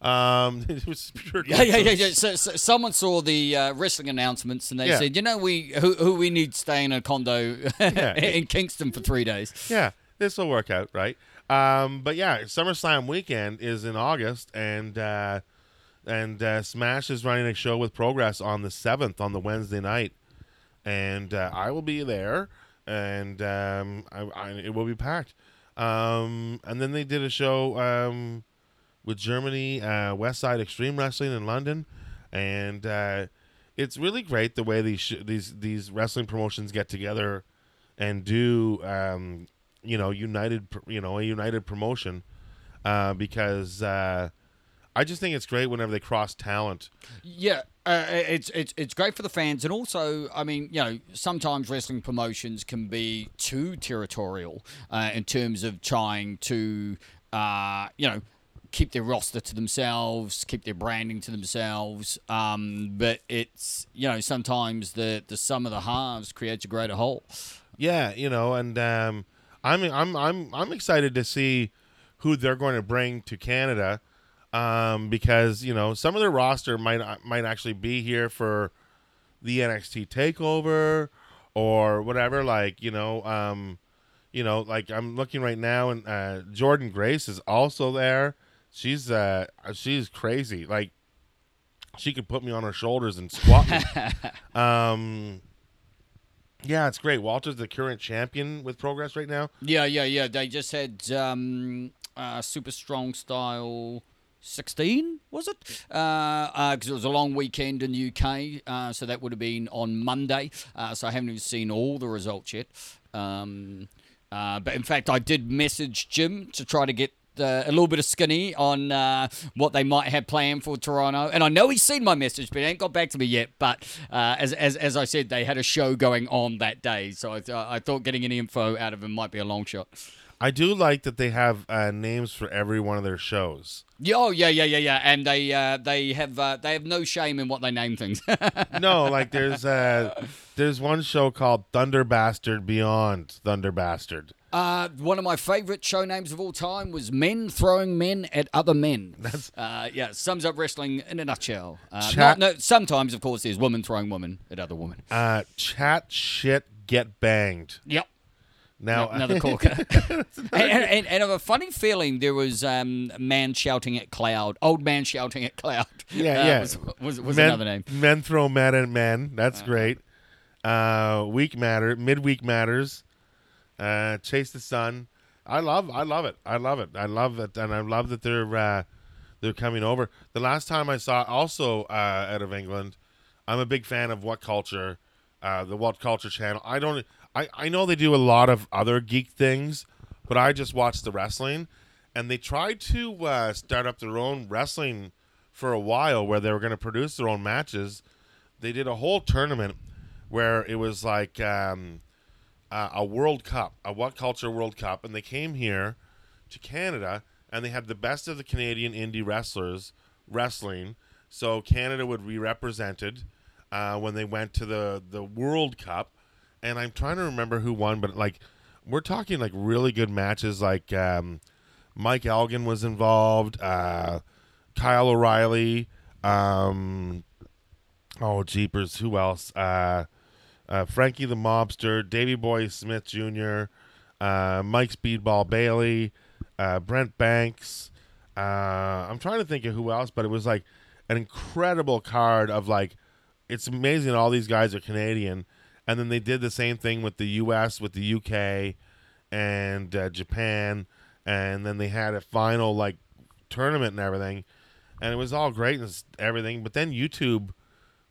Um, it was pure Yeah, yeah, yeah. yeah. So, so someone saw the uh, wrestling announcements and they Yeah. said, you know, we who, who we need to stay in a condo in Kingston for three days. yeah, this will work out, right? Um, but yeah, SummerSlam weekend is in August, and uh, and uh, Smash is running a show with Progress on the seventh on the Wednesday night, and uh, I will be there, and um, I, I, it will be packed. Um, and then they did a show um, with Germany, uh, West Side Extreme Wrestling in London, and uh, it's really great the way these sh- these these wrestling promotions get together and do um, you know united you know a united promotion uh, because uh, I just think it's great whenever they cross talent. Yeah, uh, it's it's it's great for the fans, and also, I mean, you know, sometimes wrestling promotions can be too territorial uh, in terms of trying to, uh, you know. Keep their roster to themselves, keep their branding to themselves. Um, but it's you know sometimes the the sum of the halves creates a greater whole. Yeah, you know, and um, I'm I'm I'm I'm excited to see who they're going to bring to Canada um, because you know some of their roster might might actually be here for the NXT takeover or whatever. Like you know, um, you know, like I'm looking right now, and uh, Jordynne Grace is also there. She's uh she's crazy. Like she could put me on her shoulders and squat me. um, yeah, it's great. Walter's the current champion with Progress right now. Yeah, yeah, yeah. They just had um, uh, Super Strong Style 16, was it? Because uh, uh it was a long weekend in the UK, uh, so that would have been on Monday. Uh, so I haven't even seen all the results yet. Um, uh, but in fact, I did message Jim to try to get. Uh, a little bit of skinny on uh, what they might have planned for Toronto, and I know he's seen my message, but he ain't got back to me yet. But uh, as, as as I said, they had a show going on that day, so I, th- I thought getting any info out of him might be a long shot. I do like that they have uh, names for every one of their shows. Yeah, oh yeah, yeah, yeah, yeah, and they uh, they have uh, they have no shame in what they name things. no, like there's uh, there's one show called Thunder Bastard Beyond Thunder Bastard. Uh, one of my favorite show names of all time was Men Throwing Men at Other Men. That's uh, yeah, sums up wrestling in a nutshell. Uh, Chat- not- no, sometimes of course there's woman throwing woman at other woman. Uh, chat shit get banged. Yep. Now Another corker. and, and, and I have a funny feeling there was um, man shouting at cloud, old man shouting at cloud. Yeah, Uh, yeah. Was, was, was men, another name. Men throw men at men. That's great. Uh, week matter, midweek matters. Uh, chase the sun. I love, I love it. I love it. I love it, and I love that they're uh, they're coming over. The last time I saw, also uh, out of England, I'm a big fan of What Culture, uh, the What Culture channel. I don't, I, I know they do a lot of other geek things, but I just watch the wrestling, and they tried to uh, start up their own wrestling for a while, where they were going to produce their own matches. They did a whole tournament where it was like um, uh, a World Cup, a What Culture World Cup, and they came here to Canada and they had the best of the Canadian indie wrestlers wrestling. So Canada would be represented uh, when they went to the the World Cup, and I'm trying to remember who won, but like we're talking like really good matches. Like um, Mike Elgin was involved, uh, Kyle O'Reilly. Um, oh jeepers, who else? Uh, uh, Frankie the Mobster, Davy Boy Smith Jr., uh, Mike Speedball Bailey, uh, Brent Banks. Uh, I'm trying to think of who else, but it was like an incredible card of like, it's amazing all these guys are Canadian. And then they did the same thing with the U.S., with the UK, and uh, Japan. And then they had a final like tournament and everything. And it was all great and everything. But then YouTube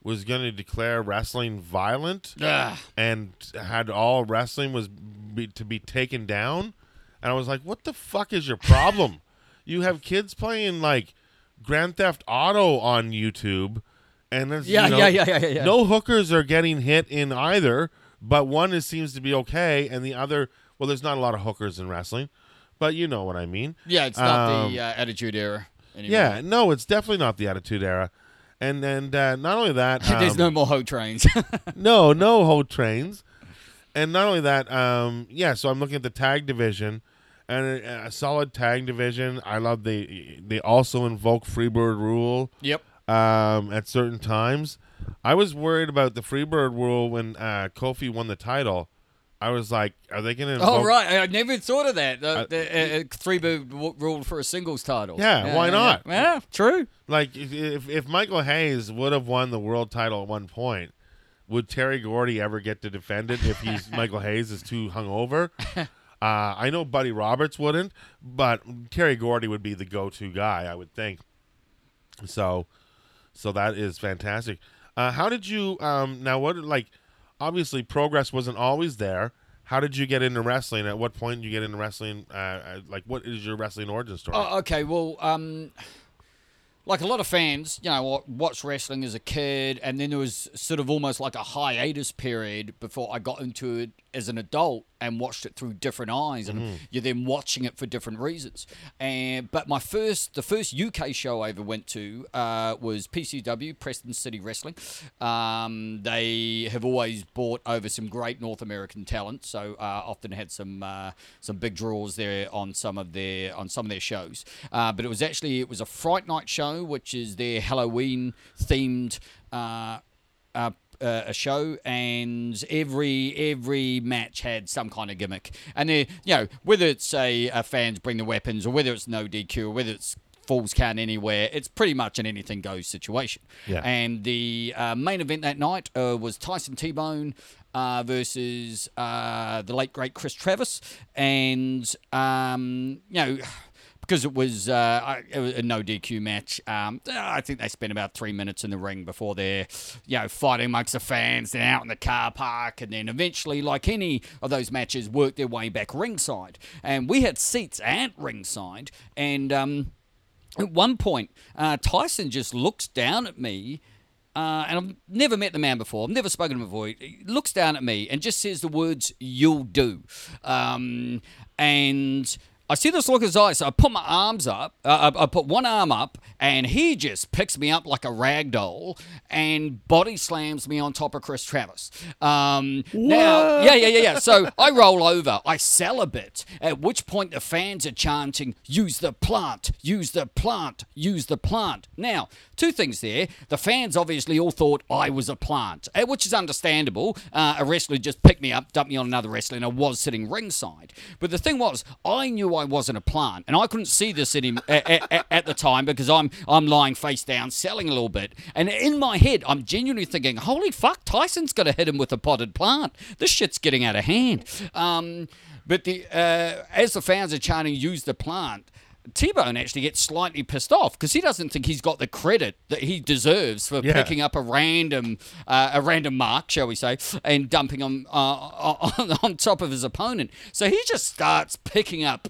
was going to declare wrestling violent Ugh. and had all wrestling was be, to be taken down and i was like what the fuck is your problem you have kids playing like grand theft auto on youtube and there's, Yeah, you know, yeah, yeah, yeah, yeah, yeah. no hookers are getting hit in either but one is, seems to be okay and the other well there's not a lot of hookers in wrestling but you know what i mean Yeah, it's not Um, the uh, Attitude Era anymore. yeah, no, it's definitely not the Attitude Era. And and uh, not only that, There's um, no more hoe trains. no, no whole trains. And not only that, um, yeah. So I'm looking at the tag division, and a, a solid tag division. I love the. They also invoke Freebird rule yep. um, at certain times. I was worried about the Freebird rule when uh, Kofi won the title. I was like, are they going to? Oh right, I never thought of that. The, Uh, the, uh, three boo w- rule for a singles title. Yeah, why not? Yeah, Yeah, true. Like if, if if Michael Hayes would have won the world title at one point, would Terry Gordy ever get to defend it if he's Michael Hayes is too hungover? Uh, I know Buddy Roberts wouldn't, but Terry Gordy would be the go-to guy, I would think. So, so that is fantastic. Uh, how did you um, now? What like obviously progress wasn't always there. How did you get into wrestling? At what point did you get into wrestling? Uh, uh, like, what is your wrestling origin story? Oh, okay. Well, um, like a lot of fans, you know, wa- watched wrestling as a kid, and then there was sort of almost like a hiatus period before I got into it as an adult and watched it through different eyes, and you're then watching it for different reasons. And but my first, the first UK show I ever went to uh, was PCW, Preston City Wrestling. Um, they have always brought over some great North American talent, so uh, often had some uh, some big draws there on some of their on some of their shows. Uh, but it was actually it was a Fright Night show, which is their Halloween themed. Uh, uh, uh, a show, and every every match had some kind of gimmick. And they, you know, whether it's a, a fans bring the weapons, or whether it's no DQ, or whether it's falls count anywhere, it's pretty much an anything goes situation. Yeah. And the uh, main event that night uh, was Tyson T Bone. Uh, versus uh, the late great Chris Travis, and um, you know, because it was, uh, a no DQ match. Um, I think they spent about three minutes in the ring before they're, you know, fighting amongst the fans, then out in the car park, and then eventually, like any of those matches, worked their way back ringside. And we had seats at ringside, and um, at one point, uh, Tyson just looks down at me. Uh, and I've never met the man before. I've never spoken to him before. He looks down at me and just says the words "You'll do," um, and I see this look in his eyes. So I put my arms up. Uh, I, I put one arm up, and he just picks me up like a rag doll and body slams me on top of Chris Travis. Um, now, yeah, yeah, yeah, yeah. So I roll over. I sell a bit. At which point the fans are chanting, "Use the plant! Use the plant! Use the plant!" Now, two things there. The fans obviously all thought I was a plant, eh, which is understandable. Uh, a wrestler just picked me up, dumped me on another wrestler, and I was sitting ringside. But the thing was, I knew I wasn't a plant, and I couldn't see this in him at, at, at the time because I'm I'm lying face down, selling a little bit, and in my head, I'm genuinely thinking, "Holy fuck, Tyson's going to hit him with a potted plant. This shit's getting out of hand." Um, but the uh, as the fans are chanting, "Use the plant." T-Bone actually gets slightly pissed off because he doesn't think he's got the credit that he deserves for Yeah. picking up a random uh, a random mark, shall we say, and dumping him uh, on, on top of his opponent. So he just starts picking up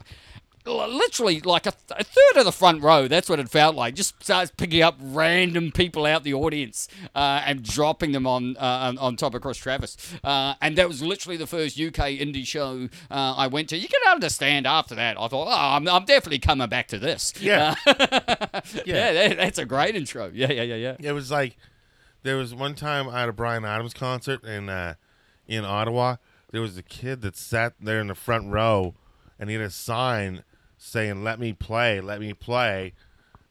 literally like a, th- a third of the front row. That's what it felt like. Just starts picking up random people out the audience uh, and dropping them on, uh, on on top of Chris Travis. Uh, and that was literally the first UK indie show uh, I went to. You can understand after that. I thought, oh, I'm, I'm definitely coming back to this. Yeah. yeah, that, that's a great intro. Yeah, yeah, yeah, yeah. It was like there was one time I had a Bryan Adams concert in uh, in Ottawa. There was a kid that sat there in the front row, and he had a sign saying "Let me play, let me play,"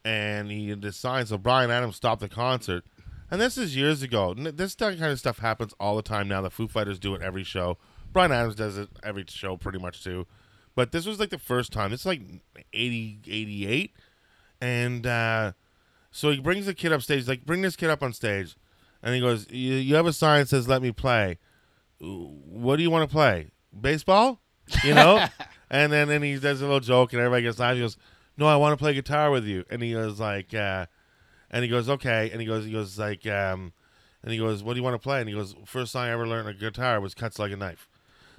and he decides. So Bryan Adams stopped the concert, and this is years ago. This kind of stuff happens all the time now. The Foo Fighters do it every show. Bryan Adams does it every show pretty much too. But this was like the first time. This is like 80, 88. And uh, so he brings the kid up stage. Like, bring this kid up on stage. And he goes, you, you have a sign that says, let me play. What do you want to play? Baseball? You know? and then, then he does a little joke and everybody gets laughed. He goes, no, I want to play guitar with you. And he goes like, uh, and he goes, okay. And he goes, he goes like, um, and he goes, what do you want to play? And he goes, first song I ever learned on guitar was Cuts Like a Knife.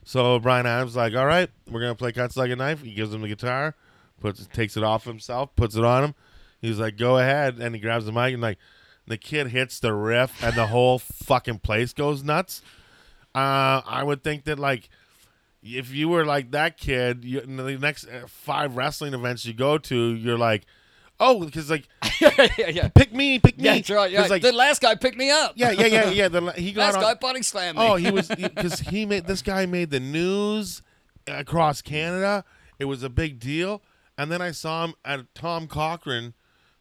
So Bryan Adams like, all right, we're gonna play Cuts Like a Knife. He gives him the guitar, puts takes it off himself, puts it on him. He's like, go ahead, and he grabs the mic and like, the kid hits the riff, and the whole fucking place goes nuts. Uh, I would think that like, if you were like that kid, you, in the next uh, five wrestling events you go to, you're like, Oh, because like yeah, yeah, yeah. pick me, pick me. Yeah, that's right. Yeah. like the last guy picked me up. yeah, yeah, yeah, yeah. The, he got last on, guy body slammed me. Oh, he was because he made this guy made the news across Canada. It was a big deal. And then I saw him at Tom Cochrane,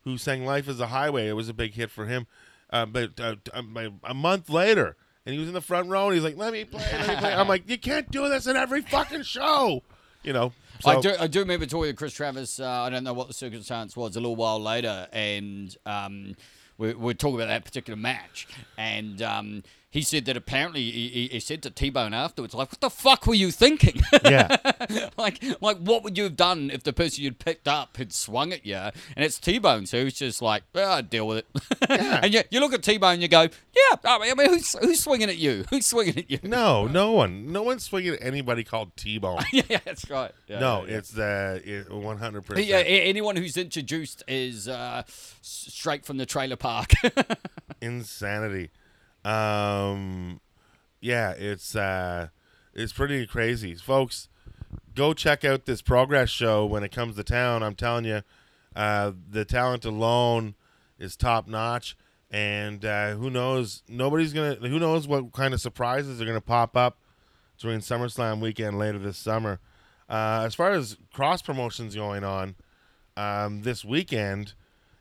who sang "Life Is a Highway." It was a big hit for him. Uh, but uh, a- a month later, and he was in the front row, and he's like, "Let me play, let me play." I'm like, "You can't do this in every fucking show," you know. So, I do, I do remember talking to Chris Travis. Uh, I don't know what the circumstance was a little while later, and um, we, we're talking about that particular match. And um, he said that apparently he, he- said to T Bone afterwards, like, "What the fuck were you thinking? Yeah. like, like what would you have done if the person you'd picked up had swung at you?" And it's T Bone, so he's just like, "I'd deal with it." and you, you look at T Bone, and you go, "Yeah, I mean, who's who's swinging at you? Who's swinging at you?" No, no one, no one's swinging at anybody called T-Bone. yeah, yeah, that's right. Yeah, no, yeah, yeah. it's the one hundred Yeah, percent a- anyone who's introduced is uh, straight from the trailer park. insanity. Um, yeah, it's uh, it's pretty crazy, folks. Go check out this progress show when it comes to town. I'm telling you, uh, the talent alone is top notch, and uh, who knows? Nobody's gonna. Who knows what kind of surprises are gonna pop up during SummerSlam weekend later this summer. Uh, as far as cross promotions going on, um, this weekend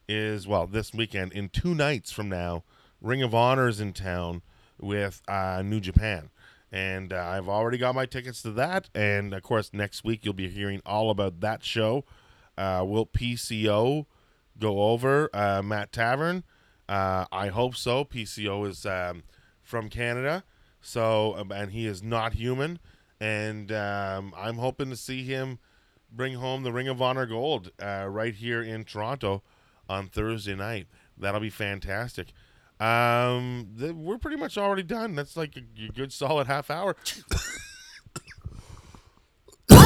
is well, this weekend in two nights from now, Ring of Honor is in town with uh, New Japan, and uh, I've already got my tickets to that. And of course, next week you'll be hearing all about that show. Uh, will PCO go over uh, Matt Taven? Uh, I hope so. PCO is um, from Canada, so um, and he is not human, and um, I'm hoping to see him bring home the Ring of Honor gold uh, right here in Toronto on Thursday night. That'll be fantastic. Um, th- we're pretty much already done. That's like a, a good solid half hour.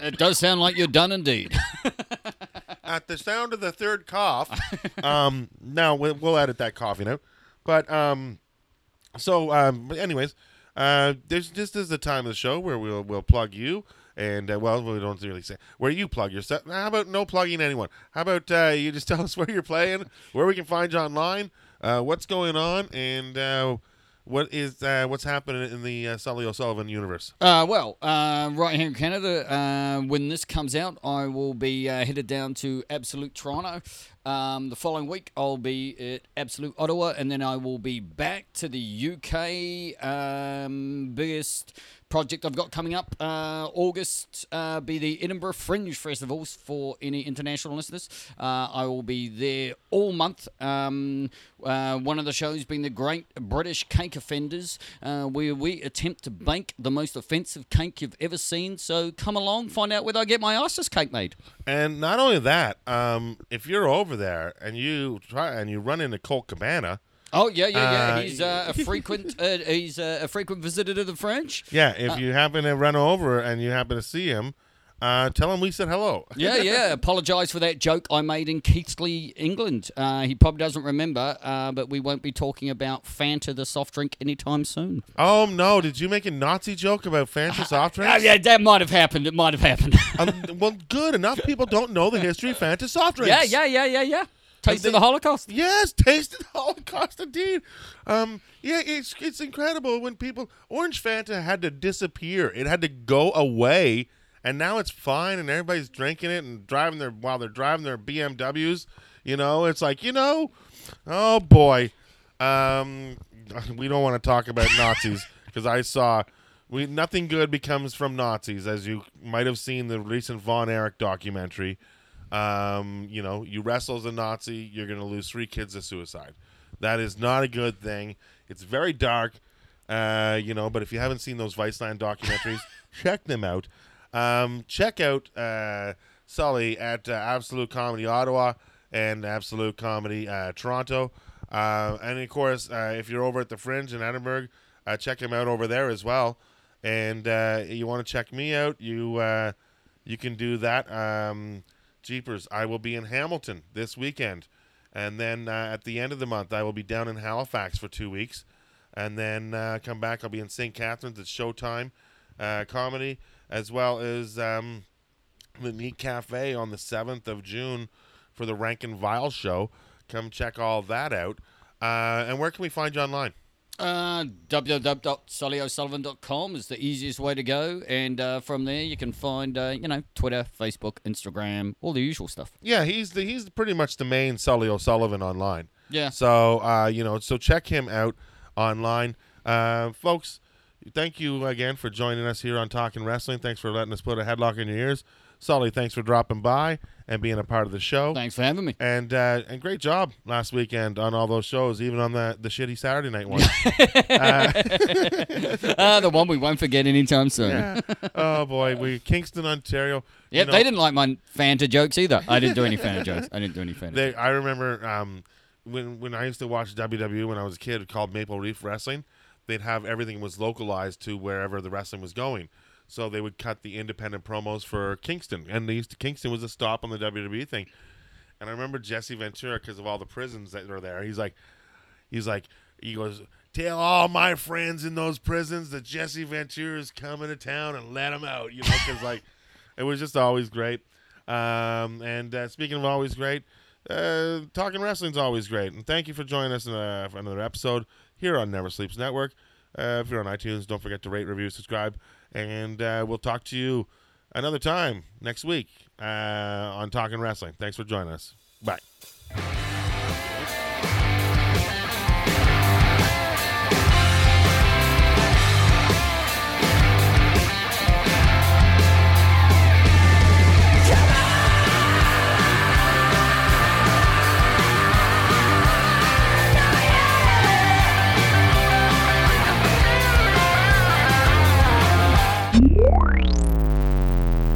it does sound like you're done indeed. At the sound of the third cough, um, now we'll, we'll edit that coughing out. But um, so um, but anyways, uh, there's this is the time of the show where we'll we'll plug you. And uh, well, we don't really say where you plug yourself. How about no plugging anyone? How about uh, you just tell us where you're playing, where we can find you online, uh, what's going on, and uh, what is uh, what's happening in the uh, Sully O'Sullivan universe? Uh, well, right here in Canada, when this comes out, I will be headed down to Absolute Toronto. Um, the following week, I'll be at Absolute Ottawa, and then I will be back to the UK. Um, biggest project I've got coming up uh, August uh, be the Edinburgh Fringe Festivals for any international listeners. Uh, I will be there all month. Um, uh, one of the shows being the Great British Cake Offenders, uh, where we attempt to bake the most offensive cake you've ever seen. So come along, find out whether I get my ISIS cake made. And not only that, um, if you're over there and you try and you run into Colt Cabana, Oh yeah, yeah, yeah. Uh, he's uh, a frequent. Uh, he's uh, a frequent visitor to the Fringe. yeah, if you happen to run over and you happen to see him, uh, tell him we said hello. Yeah, yeah. Apologise for that joke I made in Keighley, England. Uh, he probably doesn't remember, uh, but we won't be talking about Fanta, the soft drink, anytime soon. Oh no! Did you make a Nazi joke about Fanta soft Oh, drinks? yeah, that might have happened. It might have happened. Um, well, good. Enough people don't know the history of Fanta soft drinks. yeah, yeah, yeah, yeah, yeah. Taste they- of the Holocaust. Yes, tasted the Holocaust indeed. Um, yeah, it's it's incredible when people Orange Fanta had to disappear. It had to go away, and now it's fine, and everybody's drinking it and driving their while they're driving their BMWs. You know, it's like you know, oh boy, um, we don't want to talk about Nazis because I saw. We, nothing good becomes from Nazis, as you might have seen the recent Von Erich documentary. Um, you know, you wrestle as a Nazi, you're going to lose three kids to suicide. That is not a good thing. It's very dark, uh, you know. But if you haven't seen those Viceland documentaries, check them out. Um, check out uh, Sully at uh, Absolute Comedy Ottawa and Absolute Comedy uh, Toronto. Uh, and of course, uh, if you're over at the Fringe in Edinburgh, uh, check him out over there as well. And uh, you want to check me out, you uh, you can do that. Um, Jeepers, I will be in Hamilton this weekend. And then uh, at the end of the month, I will be down in Halifax for two weeks. And then uh, come back, I'll be in St. Catharines at Showtime uh, Comedy, as well as um, the Neat Cafe on the 7th of June for the Rank and Vile show. Come check all that out. Uh, and where can we find you online? Uh, www.sullyosullivan.com is the easiest way to go, and uh, from there you can find uh, you know Twitter, Facebook, Instagram, all the usual stuff. Yeah, he's the he's pretty much the main Sully O'Sullivan online. Yeah. So uh, you know, so check him out online, uh, folks. Thank you again for joining us here on Talking Wrestling. Thanks for letting us put a headlock in your ears. Sully, thanks for dropping by and being a part of the show. Thanks for having me. And uh, and great job last weekend on all those shows, even on the the shitty Saturday night one. Ah, the one we won't forget anytime soon. Yeah. oh boy, we Kingston, Ontario. you Yep, know, they didn't like my Fanta jokes either. I didn't do any Fanta jokes. I didn't do any Fanta. They, I remember um, when when I used to watch WWE when I was a kid, called Maple Leaf Wrestling. They'd have everything was localized to wherever the wrestling was going. So they would cut the independent promos for Kingston, and they used to, Kingston was a stop on the WWE thing. And I remember Jesse Ventura because of all the prisons that are there. He's like, he's like, he goes, tell all my friends in those prisons that Jesse Ventura is coming to town and let him out. You know, because like, it was just always great. Um, and uh, speaking of always great, uh, talking wrestling's always great. And thank you for joining us in, uh, for another episode here on Never Sleeps Network. Uh, if you're on iTunes, don't forget to rate, review, subscribe, and uh, we'll talk to you another time next week uh, on Talking Wrestling. Thanks for joining us. Bye.